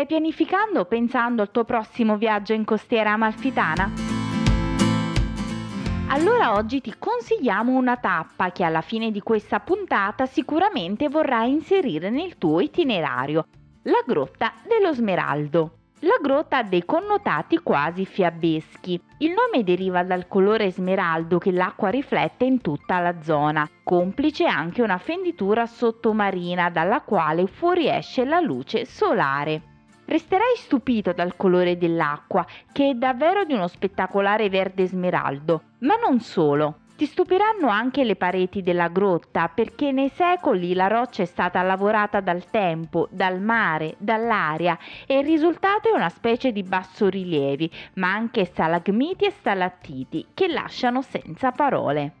Stai pianificando pensando al tuo prossimo viaggio in costiera amalfitana? Allora oggi ti consigliamo una tappa che alla fine di questa puntata sicuramente vorrai inserire nel tuo itinerario, la grotta dello Smeraldo. La grotta ha dei connotati quasi fiabeschi. Il nome deriva dal colore smeraldo che l'acqua riflette in tutta la zona, complice anche una fenditura sottomarina dalla quale fuoriesce la luce solare. Resterai stupito dal colore dell'acqua, che è davvero di uno spettacolare verde smeraldo, ma non solo. Ti stupiranno anche le pareti della grotta perché nei secoli la roccia è stata lavorata dal tempo, dal mare, dall'aria e il risultato è una specie di bassorilievi, ma anche stalagmiti e stalattiti che lasciano senza parole.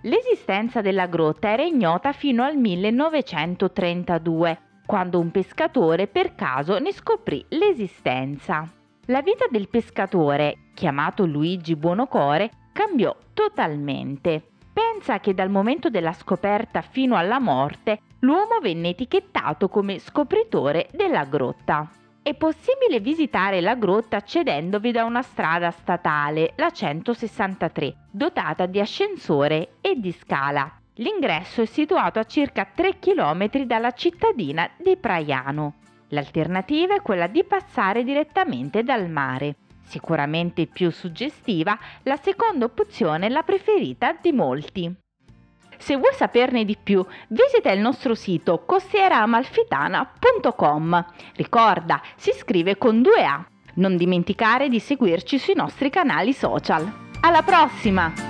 L'esistenza della grotta era ignota fino al 1932, quando un pescatore per caso ne scoprì l'esistenza. La vita del pescatore, chiamato Luigi Buonocore, cambiò totalmente. Pensa che dal momento della scoperta fino alla morte l'uomo venne etichettato come scopritore della grotta. È possibile visitare la grotta accedendovi da una strada statale, la 163, dotata di ascensore e di scala. L'ingresso è situato a circa 3 km dalla cittadina di Praiano. L'alternativa è quella di passare direttamente dal mare. Sicuramente più suggestiva, la seconda opzione è la preferita di molti. Se vuoi saperne di più, visita il nostro sito costieraamalfitana.com. Ricorda, si scrive con due A. Non dimenticare di seguirci sui nostri canali social. Alla prossima!